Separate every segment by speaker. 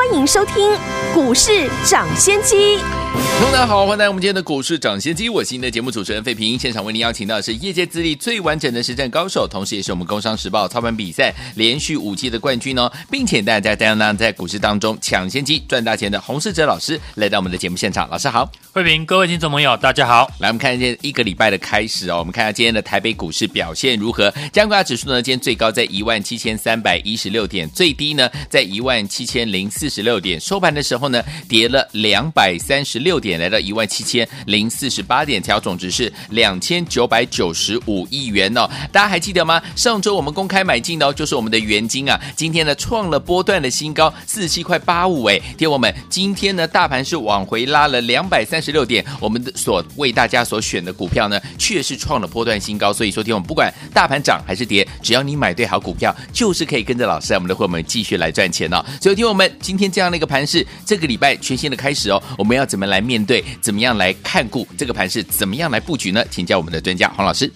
Speaker 1: 欢迎收听股市涨先机。
Speaker 2: 大家好，欢迎来到我们今天的股市涨先机，我是您的节目主持人费平。现场为您邀请到的是业界资历最完整的实战高手，同时也是我们工商时报操盘比赛连续五季的冠军哦，并且大家当当在股市当中抢先机赚大钱的洪世哲老师来到我们的节目现场。老师好，
Speaker 3: 费平，各位听众朋友，大家好。
Speaker 2: 来，我们看一下一个礼拜的开始哦，我们看一下今天的台北股市表现如何？加权指数呢，今天最高在一万七千三百一十六点，最低呢在一万七千零四十六点，收盘的时候呢跌了两百三十六点。来到一万七千零四十八点，调总值是两千九百九十五亿元哦。大家还记得吗？上周我们公开买进的哦，就是我们的元金啊。今天呢创了波段的新高，四十七块八五哎。听我们，今天呢大盘是往回拉了两百三十六点，我们的所为大家所选的股票呢，确实创了波段新高。所以说，听我们不管大盘涨还是跌，只要你买对好股票，就是可以跟着老师，我们的会员继续来赚钱哦。所以听我们，今天这样的一个盘势，这个礼拜全新的开始哦，我们要怎么来面对？怎么样来看顾这个盘势？怎么样来布局呢？请教我们的专家黄老师。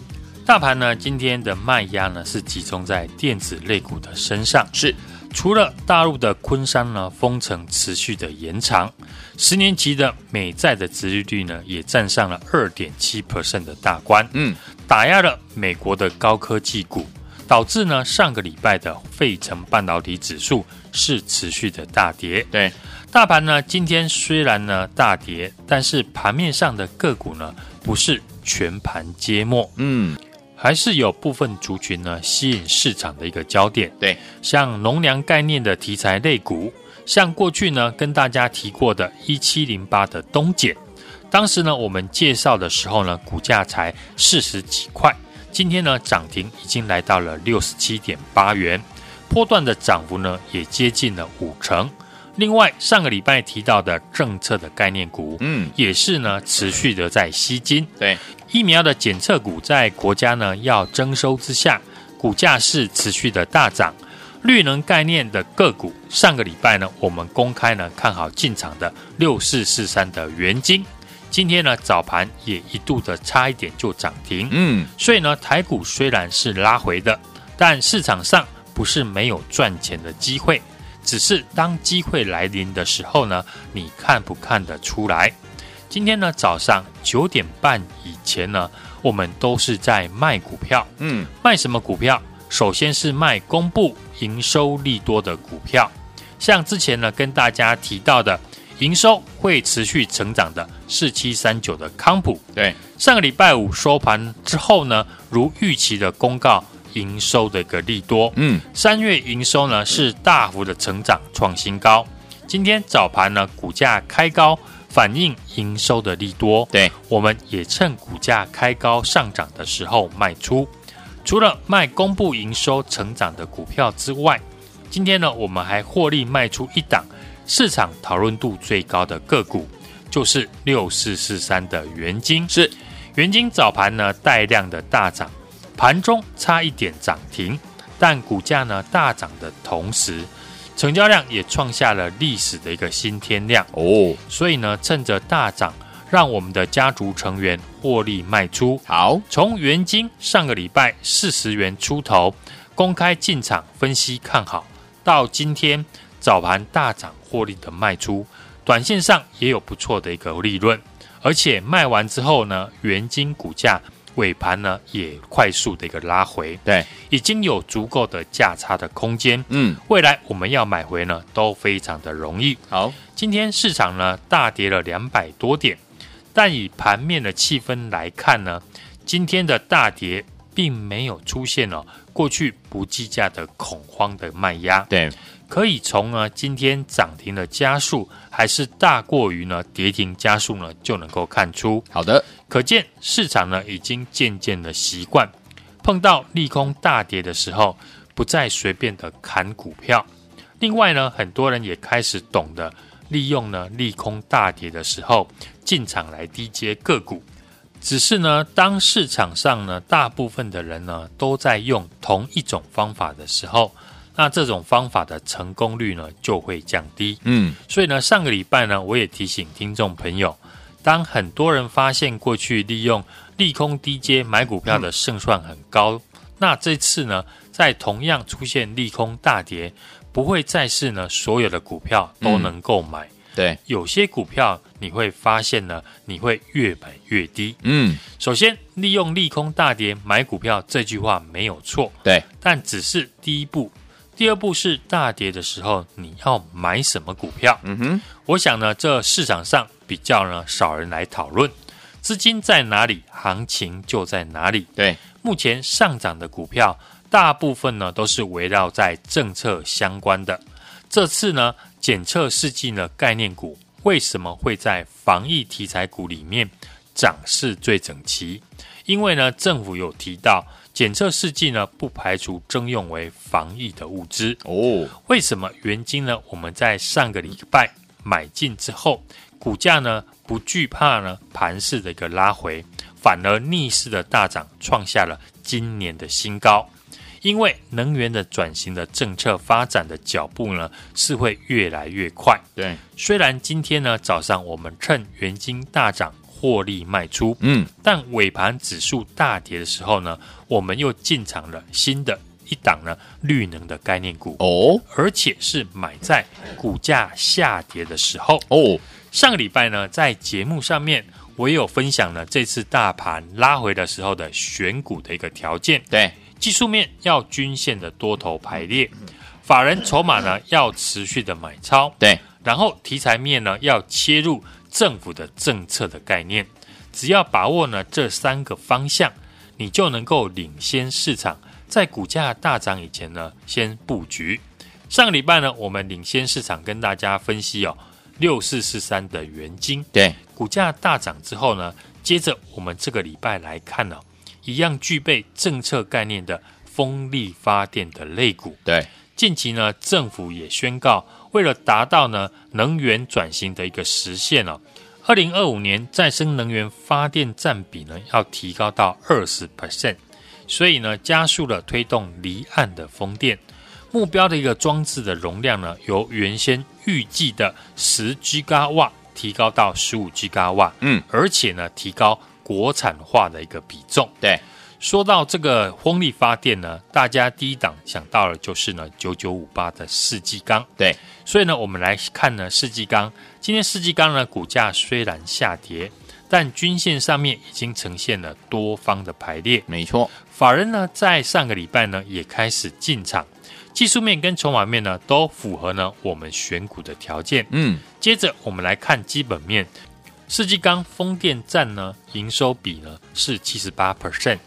Speaker 3: 大盘呢，今天的卖压呢是集中在电子类股的身上。
Speaker 2: 是，
Speaker 3: 除了大陆的昆山呢封城持续的延长，十年期的美债的殖利率呢也站上了二点七 percent 的大关。嗯，打压了美国的高科技股，导致呢上个礼拜的费城半导体指数是持续的大跌。
Speaker 2: 对。
Speaker 3: 大盘呢，今天虽然呢大跌，但是盘面上的个股呢不是全盘皆墨，嗯，还是有部分族群呢吸引市场的一个焦点。
Speaker 2: 对，
Speaker 3: 像农粮概念的题材类股，像过去呢跟大家提过的一七零八的东碱，当时呢我们介绍的时候呢股价才四十几块，今天呢涨停已经来到了六十七点八元，波段的涨幅呢也接近了五成。另外，上个礼拜提到的政策的概念股，嗯，也是呢持续的在吸金。
Speaker 2: 对，
Speaker 3: 疫苗的检测股在国家呢要征收之下，股价是持续的大涨。绿能概念的个股，上个礼拜呢我们公开呢看好进场的六四四三的元晶，今天呢早盘也一度的差一点就涨停。嗯，所以呢台股虽然是拉回的，但市场上不是没有赚钱的机会。只是当机会来临的时候呢，你看不看得出来？今天呢早上九点半以前呢，我们都是在卖股票。嗯，卖什么股票？首先是卖公布营收利多的股票，像之前呢跟大家提到的营收会持续成长的四七三九的康普。
Speaker 2: 对，
Speaker 3: 上个礼拜五收盘之后呢，如预期的公告。营收的一个利多，嗯，三月营收呢是大幅的成长创新高。今天早盘呢股价开高，反映营收的利多。
Speaker 2: 对，
Speaker 3: 我们也趁股价开高上涨的时候卖出。除了卖公布营收成长的股票之外，今天呢我们还获利卖出一档市场讨论度最高的个股，就是六四四三的元晶。
Speaker 2: 是
Speaker 3: 元晶早盘呢带量的大涨。盘中差一点涨停，但股价呢大涨的同时，成交量也创下了历史的一个新天量哦。所以呢，趁着大涨，让我们的家族成员获利卖出。
Speaker 2: 好，
Speaker 3: 从元晶上个礼拜四十元出头公开进场分析看好，到今天早盘大涨获利的卖出，短线上也有不错的一个利润。而且卖完之后呢，原金股价。尾盘呢也快速的一个拉回，
Speaker 2: 对，
Speaker 3: 已经有足够的价差的空间，嗯，未来我们要买回呢都非常的容易。
Speaker 2: 好，
Speaker 3: 今天市场呢大跌了两百多点，但以盘面的气氛来看呢，今天的大跌并没有出现了过去不计价的恐慌的卖压，
Speaker 2: 对。
Speaker 3: 可以从呢今天涨停的加速还是大过于呢跌停加速呢，就能够看出。
Speaker 2: 好的，
Speaker 3: 可见市场呢已经渐渐的习惯碰到利空大跌的时候，不再随便的砍股票。另外呢，很多人也开始懂得利用呢利空大跌的时候进场来低接个股。只是呢，当市场上呢大部分的人呢都在用同一种方法的时候，那这种方法的成功率呢就会降低。
Speaker 2: 嗯，
Speaker 3: 所以呢，上个礼拜呢，我也提醒听众朋友，当很多人发现过去利用利空低阶买股票的胜算很高，嗯、那这次呢，在同样出现利空大跌，不会再是呢所有的股票都能够买。嗯、
Speaker 2: 对，
Speaker 3: 有些股票你会发现呢，你会越买越低。
Speaker 2: 嗯，
Speaker 3: 首先利用利空大跌买股票这句话没有错，
Speaker 2: 对，
Speaker 3: 但只是第一步。第二步是大跌的时候，你要买什么股票？
Speaker 2: 嗯哼，
Speaker 3: 我想呢，这市场上比较呢少人来讨论，资金在哪里，行情就在哪里。
Speaker 2: 对，
Speaker 3: 目前上涨的股票，大部分呢都是围绕在政策相关的。这次呢，检测试剂呢概念股为什么会在防疫题材股里面涨势最整齐？因为呢，政府有提到。检测试剂呢，不排除征用为防疫的物资
Speaker 2: 哦。
Speaker 3: 为什么原晶呢？我们在上个礼拜买进之后，股价呢不惧怕呢盘势的一个拉回，反而逆势的大涨，创下了今年的新高。因为能源的转型的政策发展的脚步呢是会越来越快。
Speaker 2: 对，
Speaker 3: 虽然今天呢早上我们趁原金大涨。获利卖出，
Speaker 2: 嗯，
Speaker 3: 但尾盘指数大跌的时候呢，我们又进场了新的一档呢绿能的概念股
Speaker 2: 哦，
Speaker 3: 而且是买在股价下跌的时候
Speaker 2: 哦。
Speaker 3: 上个礼拜呢，在节目上面我也有分享了这次大盘拉回的时候的选股的一个条件，
Speaker 2: 对，
Speaker 3: 技术面要均线的多头排列，法人筹码呢要持续的买超，
Speaker 2: 对，
Speaker 3: 然后题材面呢要切入。政府的政策的概念，只要把握呢这三个方向，你就能够领先市场，在股价大涨以前呢，先布局。上个礼拜呢，我们领先市场跟大家分析哦，六四四三的元金，
Speaker 2: 对，
Speaker 3: 股价大涨之后呢，接着我们这个礼拜来看呢、哦，一样具备政策概念的风力发电的类股，
Speaker 2: 对，
Speaker 3: 近期呢，政府也宣告。为了达到呢能源转型的一个实现哦，二零二五年再生能源发电占比呢要提高到二十 percent，所以呢加速了推动离岸的风电。目标的一个装置的容量呢由原先预计的十 Giga 瓦提高到十五 Giga 瓦，
Speaker 2: 嗯，而
Speaker 3: 且呢提高国产化的一个比重，
Speaker 2: 对。
Speaker 3: 说到这个风力发电呢，大家第一档想到的就是呢九九五八的世纪钢，
Speaker 2: 对，
Speaker 3: 所以呢我们来看呢世纪钢，今天世纪钢呢股价虽然下跌，但均线上面已经呈现了多方的排列，
Speaker 2: 没错，
Speaker 3: 法人呢在上个礼拜呢也开始进场，技术面跟筹码面呢都符合呢我们选股的条件，
Speaker 2: 嗯，
Speaker 3: 接着我们来看基本面，世纪钢风电站呢营收比呢是七十八 percent。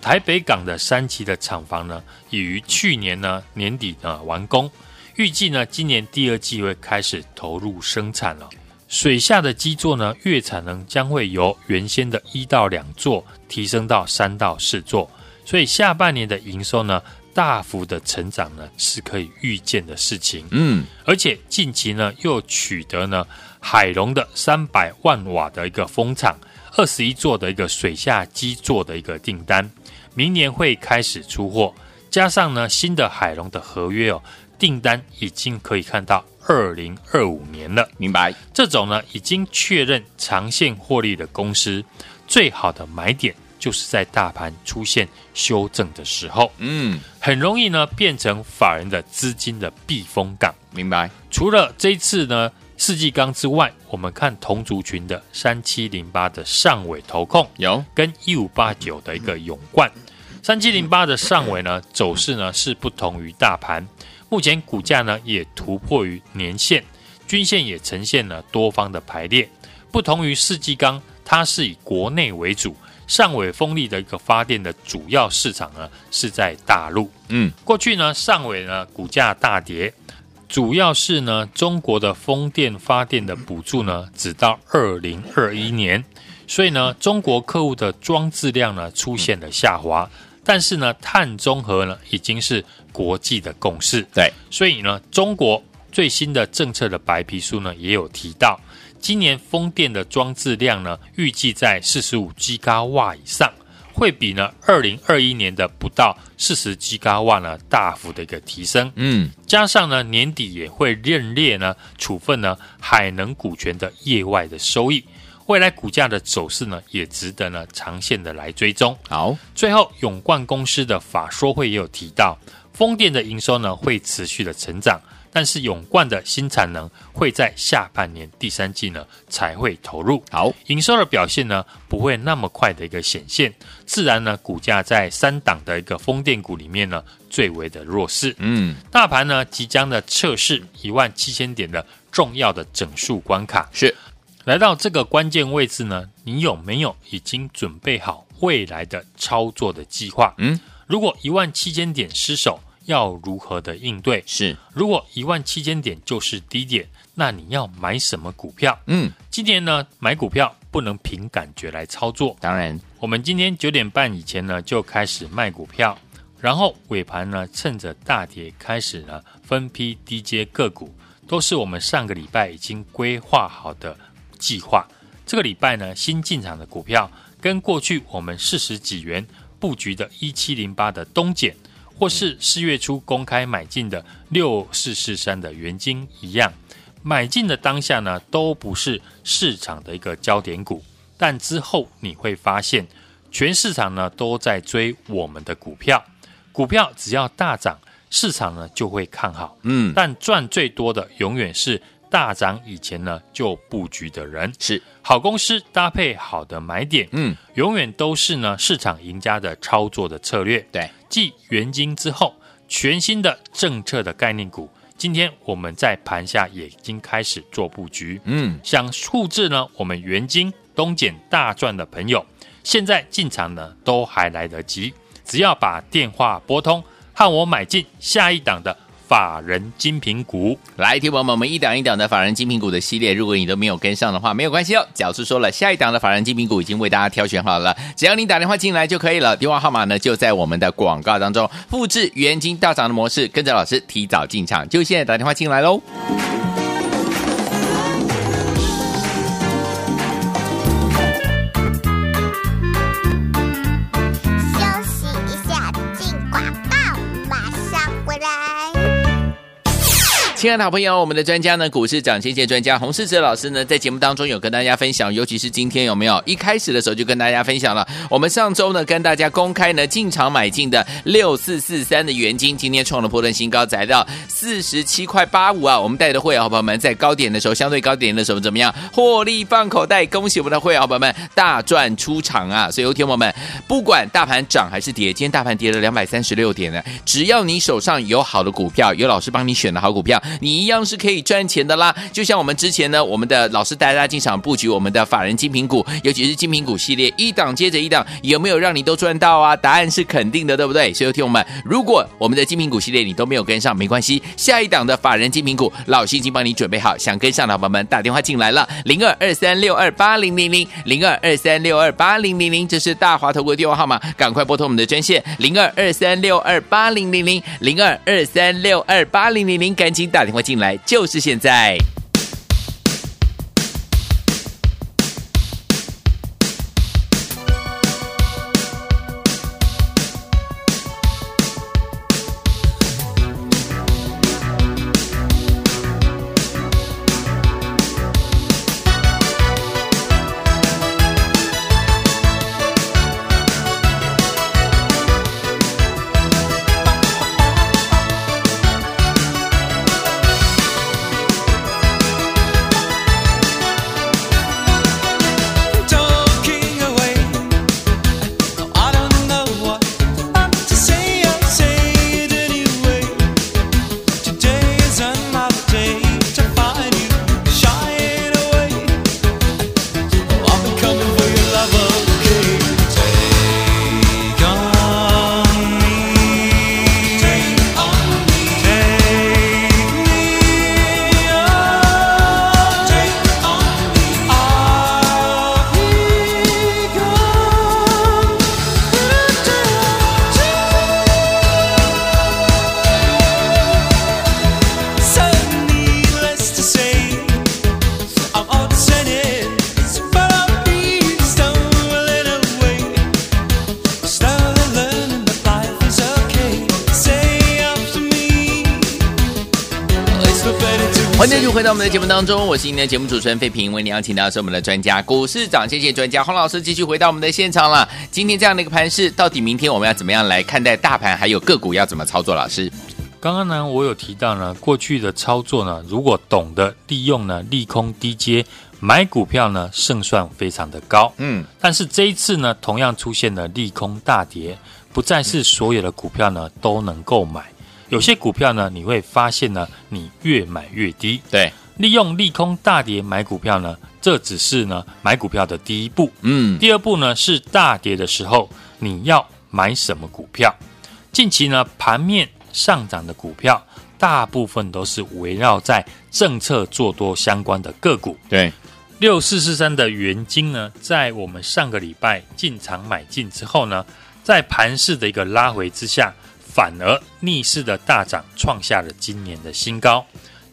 Speaker 3: 台北港的三期的厂房呢，已于去年呢年底呢完工，预计呢今年第二季会开始投入生产了。水下的基座呢，月产能将会由原先的一到两座提升到三到四座，所以下半年的营收呢大幅的成长呢是可以预见的事情。
Speaker 2: 嗯，
Speaker 3: 而且近期呢又取得呢海龙的三百万瓦的一个风场，二十一座的一个水下基座的一个订单。明年会开始出货，加上呢新的海龙的合约哦，订单已经可以看到二零二五年了。
Speaker 2: 明白？
Speaker 3: 这种呢已经确认长线获利的公司，最好的买点就是在大盘出现修正的时候。
Speaker 2: 嗯，
Speaker 3: 很容易呢变成法人的资金的避风港。
Speaker 2: 明白？
Speaker 3: 除了这一次呢。世纪钢之外，我们看同族群的三七零八的上尾投控
Speaker 2: 有。
Speaker 3: 跟一五八九的一个永冠，三七零八的上尾呢走势呢是不同于大盘，目前股价呢也突破于年线，均线也呈现了多方的排列，不同于世纪钢，它是以国内为主，上尾风力的一个发电的主要市场呢是在大陆，
Speaker 2: 嗯，
Speaker 3: 过去呢上尾呢股价大跌。主要是呢，中国的风电发电的补助呢，只到二零二一年，所以呢，中国客户的装置量呢出现了下滑。但是呢，碳中和呢已经是国际的共识。
Speaker 2: 对，
Speaker 3: 所以呢，中国最新的政策的白皮书呢也有提到，今年风电的装置量呢，预计在四十五吉瓦以上。会比呢二零二一年的不到四十吉瓦呢大幅的一个提升，
Speaker 2: 嗯，
Speaker 3: 加上呢年底也会认列呢处分呢海能股权的业外的收益，未来股价的走势呢也值得呢长线的来追踪。
Speaker 2: 好，
Speaker 3: 最后永冠公司的法说会也有提到，风电的营收呢会持续的成长。但是永冠的新产能会在下半年第三季呢才会投入，
Speaker 2: 好，
Speaker 3: 营收的表现呢不会那么快的一个显现，自然呢股价在三档的一个风电股里面呢最为的弱势，
Speaker 2: 嗯，
Speaker 3: 大盘呢即将的测试一万七千点的重要的整数关卡，
Speaker 2: 是
Speaker 3: 来到这个关键位置呢，你有没有已经准备好未来的操作的计划？
Speaker 2: 嗯，
Speaker 3: 如果一万七千点失守。要如何的应对？
Speaker 2: 是，
Speaker 3: 如果一万七千点就是低点，那你要买什么股票？
Speaker 2: 嗯，
Speaker 3: 今年呢，买股票不能凭感觉来操作。
Speaker 2: 当然，
Speaker 3: 我们今天九点半以前呢就开始卖股票，然后尾盘呢趁着大跌开始呢分批低接个股，都是我们上个礼拜已经规划好的计划。这个礼拜呢新进场的股票，跟过去我们四十几元布局的一七零八的东碱。或是四月初公开买进的六四四三的元金一样，买进的当下呢，都不是市场的一个焦点股，但之后你会发现，全市场呢都在追我们的股票，股票只要大涨，市场呢就会看好，
Speaker 2: 嗯，
Speaker 3: 但赚最多的永远是大涨以前呢就布局的人，
Speaker 2: 是。
Speaker 3: 好公司搭配好的买点，
Speaker 2: 嗯，
Speaker 3: 永远都是呢市场赢家的操作的策略，
Speaker 2: 对。
Speaker 3: 继元金之后，全新的政策的概念股，今天我们在盘下也已经开始做布局。
Speaker 2: 嗯，
Speaker 3: 想复制呢，我们元金、东减大赚的朋友，现在进场呢都还来得及，只要把电话拨通，和我买进下一档的。法人精品股，
Speaker 2: 来，听友们，我们一档一档的法人精品股的系列，如果你都没有跟上的话，没有关系哦。老师说了，下一档的法人精品股已经为大家挑选好了，只要你打电话进来就可以了。电话号码呢就在我们的广告当中。复制原金大涨的模式，跟着老师提早进场，就现在打电话进来喽。亲爱的好朋友，我们的专家呢，股市涨先见专家洪世哲老师呢，在节目当中有跟大家分享，尤其是今天有没有一开始的时候就跟大家分享了，我们上周呢跟大家公开呢进场买进的六四四三的元金，今天创了波段新高，来到四十七块八五啊！我们带的会员好朋友们在高点的时候，相对高点的时候怎么样？获利放口袋，恭喜我们的会员好朋友们大赚出场啊！所以，有听友们，不管大盘涨还是跌，今天大盘跌了两百三十六点呢，只要你手上有好的股票，有老师帮你选的好股票。你一样是可以赚钱的啦，就像我们之前呢，我们的老师带大家进场布局我们的法人精品股，尤其是精品股系列，一档接着一档，有没有让你都赚到啊？答案是肯定的，对不对？所以，听我们，如果我们的精品股系列你都没有跟上，没关系，下一档的法人精品股，老师已经帮你准备好，想跟上的宝宝们打电话进来了，零二二三六二八零零零，零二二三六二八零零零，这是大华投顾的电话号码，赶快拨通我们的专线零二二三六二八零零零，零二二三六二八零零零，赶紧打。打电话进来就是现在。回到我们的节目当中，我是今天的节目主持人费平，为您邀请到的是我们的专家股市长，谢谢专家洪老师，继续回到我们的现场了。今天这样的一个盘势，到底明天我们要怎么样来看待大盘，还有个股要怎么操作？老师，
Speaker 3: 刚刚呢，我有提到呢，过去的操作呢，如果懂得利用呢利空低阶买股票呢，胜算非常的高。嗯，但是这一次呢，同样出现了利空大跌，不再是所有的股票呢都能够买。有些股票呢，你会发现呢，你越买越低。
Speaker 2: 对，
Speaker 3: 利用利空大跌买股票呢，这只是呢买股票的第一步。嗯，第二步呢是大跌的时候你要买什么股票？近期呢盘面上涨的股票，大部分都是围绕在政策做多相关的个股。
Speaker 2: 对，
Speaker 3: 六四四三的元金呢，在我们上个礼拜进场买进之后呢，在盘势的一个拉回之下。反而逆势的大涨，创下了今年的新高。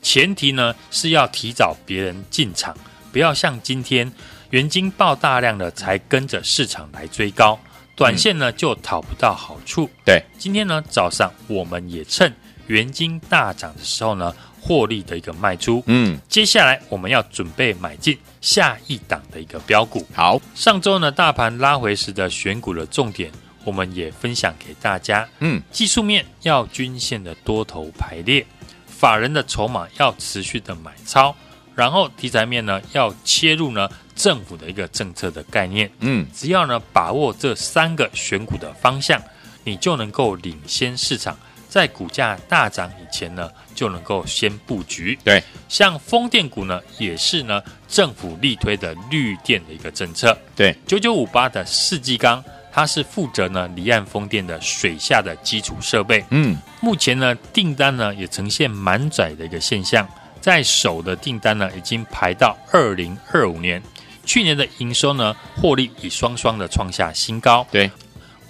Speaker 3: 前提呢是要提早别人进场，不要像今天原金爆大量的才跟着市场来追高，短线呢就讨不到好处。
Speaker 2: 对，
Speaker 3: 今天呢早上我们也趁原金大涨的时候呢获利的一个卖出。嗯，接下来我们要准备买进下一档的一个标股。
Speaker 2: 好，
Speaker 3: 上周呢大盘拉回时的选股的重点。我们也分享给大家，嗯，技术面要均线的多头排列，法人的筹码要持续的买超，然后题材面呢要切入呢政府的一个政策的概念，嗯，只要呢把握这三个选股的方向，你就能够领先市场，在股价大涨以前呢就能够先布局。
Speaker 2: 对，
Speaker 3: 像风电股呢也是呢政府力推的绿电的一个政策，
Speaker 2: 对，
Speaker 3: 九九五八的世纪钢。它是负责呢离岸风电的水下的基础设备，嗯，目前呢订单呢也呈现满载的一个现象，在手的订单呢已经排到二零二五年，去年的营收呢获利已双双的创下新高，
Speaker 2: 对，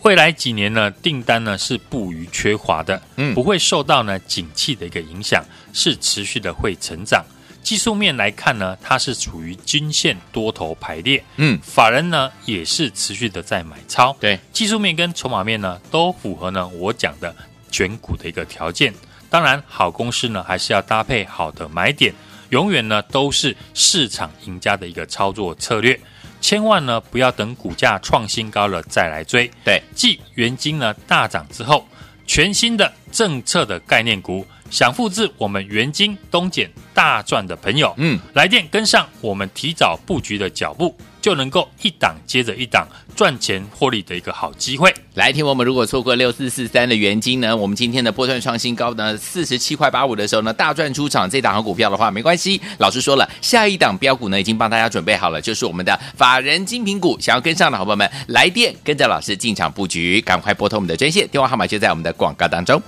Speaker 3: 未来几年呢订单呢是不虞缺乏的，嗯，不会受到呢景气的一个影响，是持续的会成长。技术面来看呢，它是处于均线多头排列，嗯，法人呢也是持续的在买超，
Speaker 2: 对，
Speaker 3: 技术面跟筹码面呢都符合呢我讲的选股的一个条件。当然，好公司呢还是要搭配好的买点，永远呢都是市场赢家的一个操作策略，千万呢不要等股价创新高了再来追。
Speaker 2: 对，
Speaker 3: 继元金呢大涨之后，全新的政策的概念股。想复制我们元金东减大赚的朋友，嗯，来电跟上我们提早布局的脚步，就能够一档接着一档赚钱获利的一个好机会。
Speaker 2: 来听我们如果错过六四四三的元金呢，我们今天的波段创新高呢四十七块八五的时候呢，大赚出场这档好股票的话，没关系。老师说了，下一档标股呢已经帮大家准备好了，就是我们的法人精品股。想要跟上的好朋友们，来电跟着老师进场布局，赶快拨通我们的专线，电话号码就在我们的广告当中。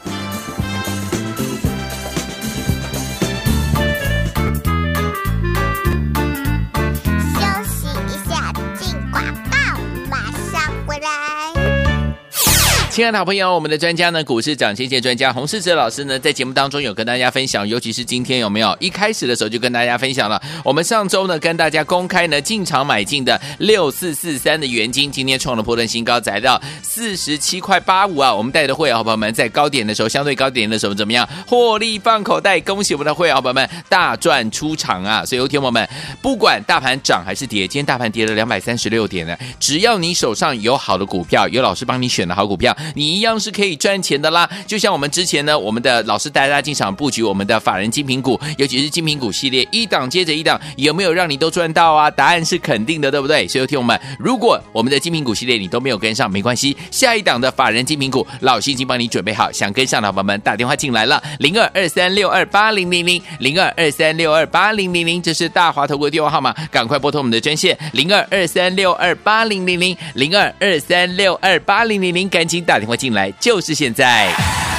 Speaker 2: 亲爱的好朋友，我们的专家呢，股市涨跌谢专家洪世哲老师呢，在节目当中有跟大家分享，尤其是今天有没有一开始的时候就跟大家分享了，我们上周呢跟大家公开呢进场买进的六四四三的元金，今天创了波段新高，来到四十七块八五啊！我们带的会员好朋友们在高点的时候，相对高点的时候怎么样？获利放口袋，恭喜我们的会员朋友们大赚出场啊！所以，有听我们不管大盘涨还是跌，今天大盘跌了两百三十六点呢，只要你手上有好的股票，有老师帮你选的好股票。你一样是可以赚钱的啦，就像我们之前呢，我们的老师带大家进场布局我们的法人精品股，尤其是精品股系列，一档接着一档，有没有让你都赚到啊？答案是肯定的，对不对？所以听我们，如果我们的精品股系列你都没有跟上，没关系，下一档的法人精品股，老师已经帮你准备好，想跟上的宝宝们打电话进来了，零二二三六二八零零零，零二二三六二八零零零，这是大华投顾的电话号码，赶快拨通我们的专线，零二二三六二八零零零，零二二三六二八零零零，赶紧打打电话进来，就是现在。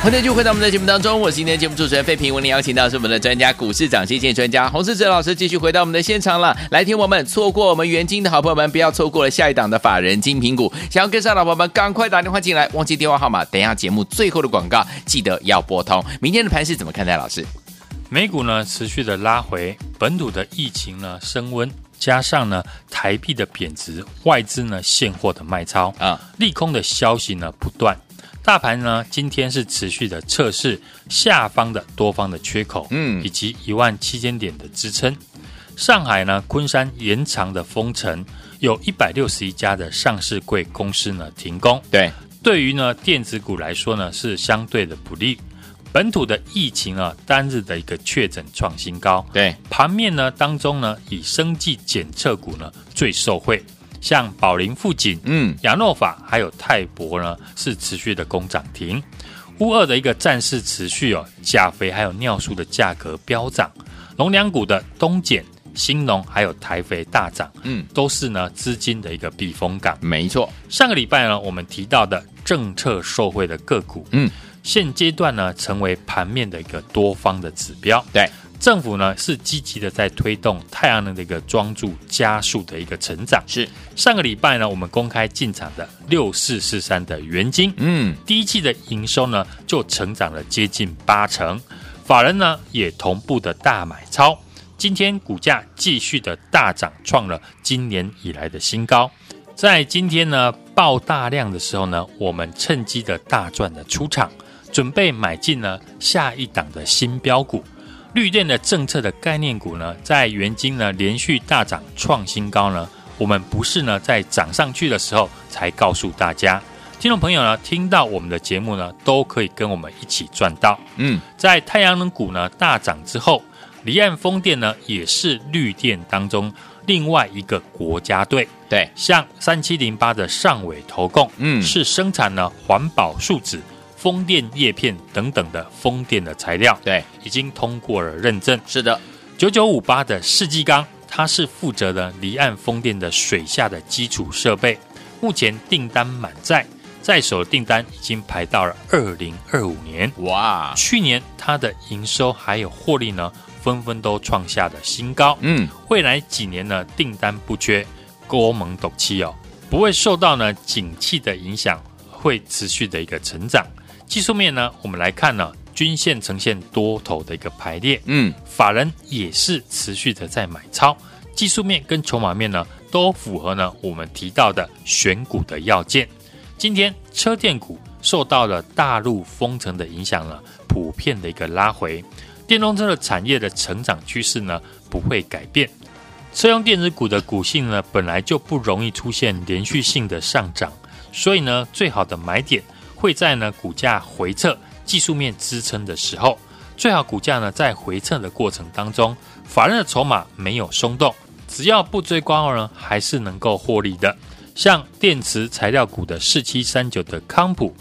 Speaker 2: 欢迎继续回到我们的节目当中，我是今天的节目主持人费平。为您邀请到是我们的专家股市涨跌专家洪世哲老师，继续回到我们的现场了。来听我们错过我们原金的好朋友们，不要错过了下一档的法人精品股。想要跟上的朋友们，赶快打电话进来，忘记电话号码，等一下节目最后的广告记得要拨通。明天的盘是怎么看待？老师，
Speaker 3: 美股呢持续的拉回，本土的疫情呢升温，加上呢台币的贬值，外资呢现货的卖超啊，利空的消息呢不断。大盘呢，今天是持续的测试下方的多方的缺口，嗯，以及一万七千点的支撑。上海呢，昆山延长的封城，有一百六十一家的上市贵公司呢停工。
Speaker 2: 对，
Speaker 3: 对于呢电子股来说呢，是相对的不利。本土的疫情啊，单日的一个确诊创新高。
Speaker 2: 对，
Speaker 3: 盘面呢当中呢，以生技检测股呢最受惠。像宝林、富锦、嗯，亚诺法还有泰博呢，是持续的攻涨停。乌二的一个战事持续哦，钾肥还有尿素的价格飙涨，农粮股的东碱、兴农还有台肥大涨，嗯，都是呢资金的一个避风港。
Speaker 2: 没错，
Speaker 3: 上个礼拜呢，我们提到的政策受惠的个股，嗯，现阶段呢，成为盘面的一个多方的指标。
Speaker 2: 对。
Speaker 3: 政府呢是积极的在推动太阳能的一个装注加速的一个成长。
Speaker 2: 是
Speaker 3: 上个礼拜呢，我们公开进场的六四四三的元晶，嗯，第一季的营收呢就成长了接近八成，法人呢也同步的大买超，今天股价继续的大涨，创了今年以来的新高。在今天呢爆大量的时候呢，我们趁机的大赚的出场，准备买进呢下一档的新标股。绿电的政策的概念股呢，在元晶呢连续大涨创新高呢，我们不是呢在涨上去的时候才告诉大家，听众朋友呢听到我们的节目呢，都可以跟我们一起赚到。嗯，在太阳能股呢大涨之后，离岸风电呢也是绿电当中另外一个国家队。
Speaker 2: 对，
Speaker 3: 像三七零八的上尾投控，嗯，是生产呢环保树脂。风电叶片等等的风电的材料，
Speaker 2: 对，
Speaker 3: 已经通过了认证。
Speaker 2: 是的，
Speaker 3: 九九五八的世纪钢，它是负责的离岸风电的水下的基础设备，目前订单满载，在手订单已经排到了二零二五年。哇，去年它的营收还有获利呢，纷纷都创下了新高。嗯，未来几年呢，订单不缺，高猛斗气哦，不会受到呢景气的影响，会持续的一个成长。技术面呢，我们来看呢，均线呈现多头的一个排列，嗯，法人也是持续的在买超，技术面跟筹码面呢都符合呢我们提到的选股的要件。今天车电股受到了大陆封城的影响呢，普遍的一个拉回，电动车的产业的成长趋势呢不会改变，车用电子股的股性呢本来就不容易出现连续性的上涨，所以呢最好的买点。会在呢股价回撤、技术面支撑的时候，最好股价呢在回撤的过程当中，法人的筹码没有松动，只要不追高呢，还是能够获利的。像电池材料股的四七三九的康普，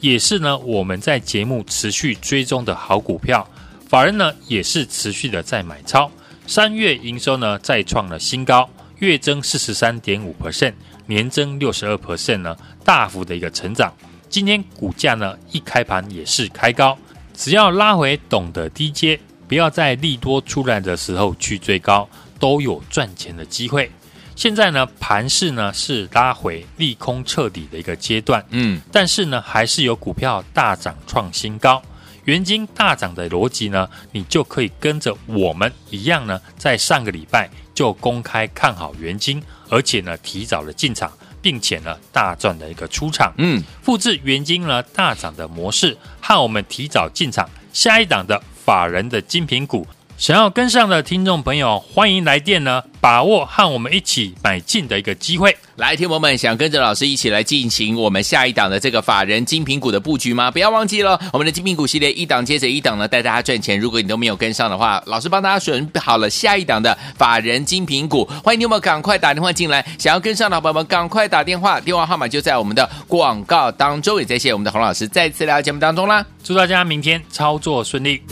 Speaker 3: 也是呢我们在节目持续追踪的好股票，法人呢也是持续的在买超，三月营收呢再创了新高，月增四十三点五 percent，年增六十二 percent 呢，大幅的一个成长。今天股价呢一开盘也是开高，只要拉回懂得低接，不要在利多出来的时候去追高，都有赚钱的机会。现在呢盘势呢是拉回利空彻底的一个阶段，嗯，但是呢还是有股票大涨创新高，元晶大涨的逻辑呢，你就可以跟着我们一样呢，在上个礼拜就公开看好元晶，而且呢提早了进场。并且呢，大赚的一个出场，嗯，复制元金呢大涨的模式，和我们提早进场下一档的法人的精品股。想要跟上的听众朋友，欢迎来电呢，把握和我们一起买进的一个机会。
Speaker 2: 来，听友们想跟着老师一起来进行我们下一档的这个法人精品股的布局吗？不要忘记了，我们的精品股系列一档接着一档呢，带大家赚钱。如果你都没有跟上的话，老师帮大家选好了下一档的法人精品股，欢迎你们赶快打电话进来。想要跟上的朋友们，赶快打电话，电话号码就在我们的广告当中。也再谢谢我们的洪老师再次来到节目当中啦，
Speaker 3: 祝大家明天操作顺利。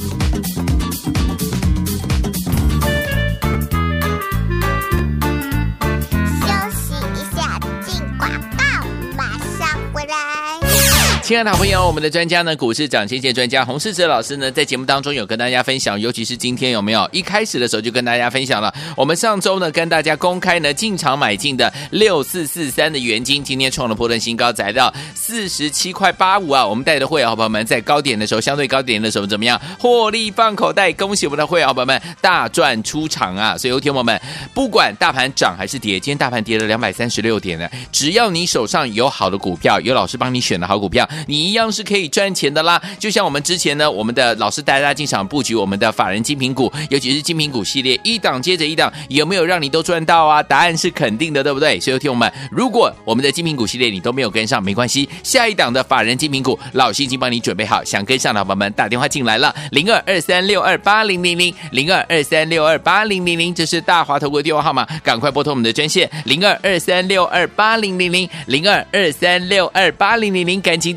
Speaker 2: 亲爱的好朋友，我们的专家呢，股市涨先见专家洪世哲老师呢，在节目当中有跟大家分享，尤其是今天有没有一开始的时候就跟大家分享了，我们上周呢跟大家公开呢进场买进的六四四三的元金，今天创了波段新高，来到四十七块八五啊！我们带的会员好朋友们在高点的时候，相对高点的时候怎么样？获利放口袋，恭喜我们的会员朋友们大赚出场啊！所以，有听友们，不管大盘涨还是跌，今天大盘跌了两百三十六点呢，只要你手上有好的股票，有老师帮你选的好股票。你一样是可以赚钱的啦，就像我们之前呢，我们的老师带大家进场布局我们的法人精品股，尤其是精品股系列，一档接着一档，有没有让你都赚到啊？答案是肯定的，对不对？所以，听我们，如果我们的精品股系列你都没有跟上，没关系，下一档的法人精品股，老师已经帮你准备好，想跟上的宝宝们打电话进来了，零二二三六二八零零零，零二二三六二八零零零，这是大华投顾的电话号码，赶快拨通我们的专线，零二二三六二八零零零，零二二三六二八零零零，赶紧